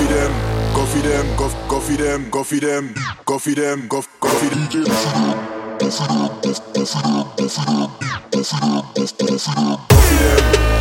coffee them, coffee them, coffee, coffee them, coffee them, coffee them, coffee, coffee them. Coffee them, coffee them, coffee them.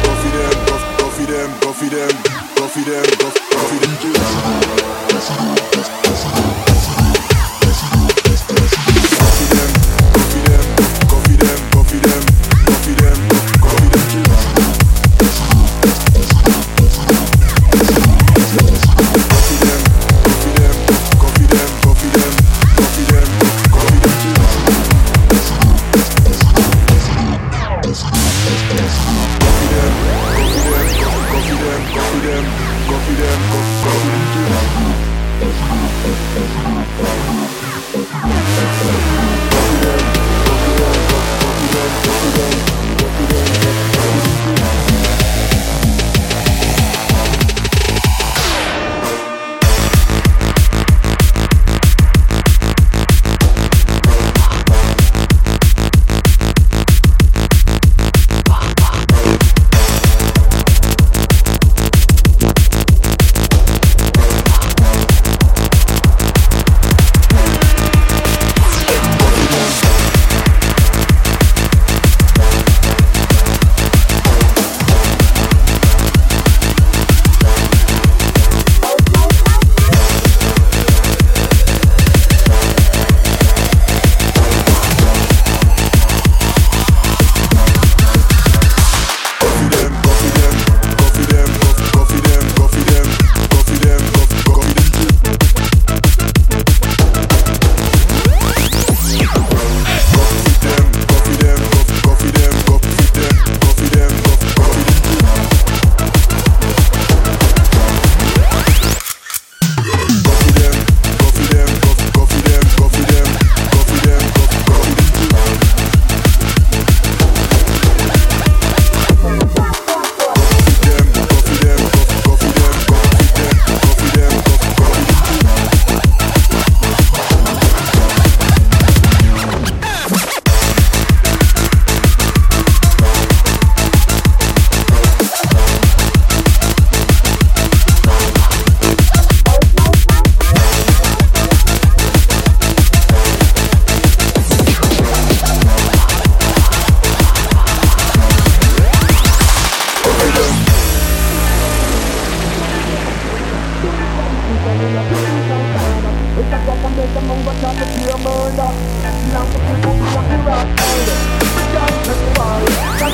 I'm a pure murder. See, I'm a people who take a while. Can't take a while. That's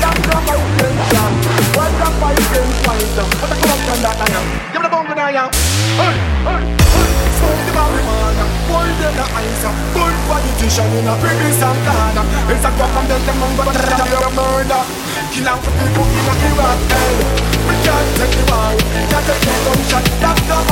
not my intention. Why not my intention? What the fuck can that I am? Give me the bone when I. Hey, hey, hey. Smoke the marijuana. Boil them the ice up. Full politician in a prison It's a crop from the but I'm a pure murder. Kill out the people in the Iraq. Hey, we can't take a while. Can't take a gunshot. That's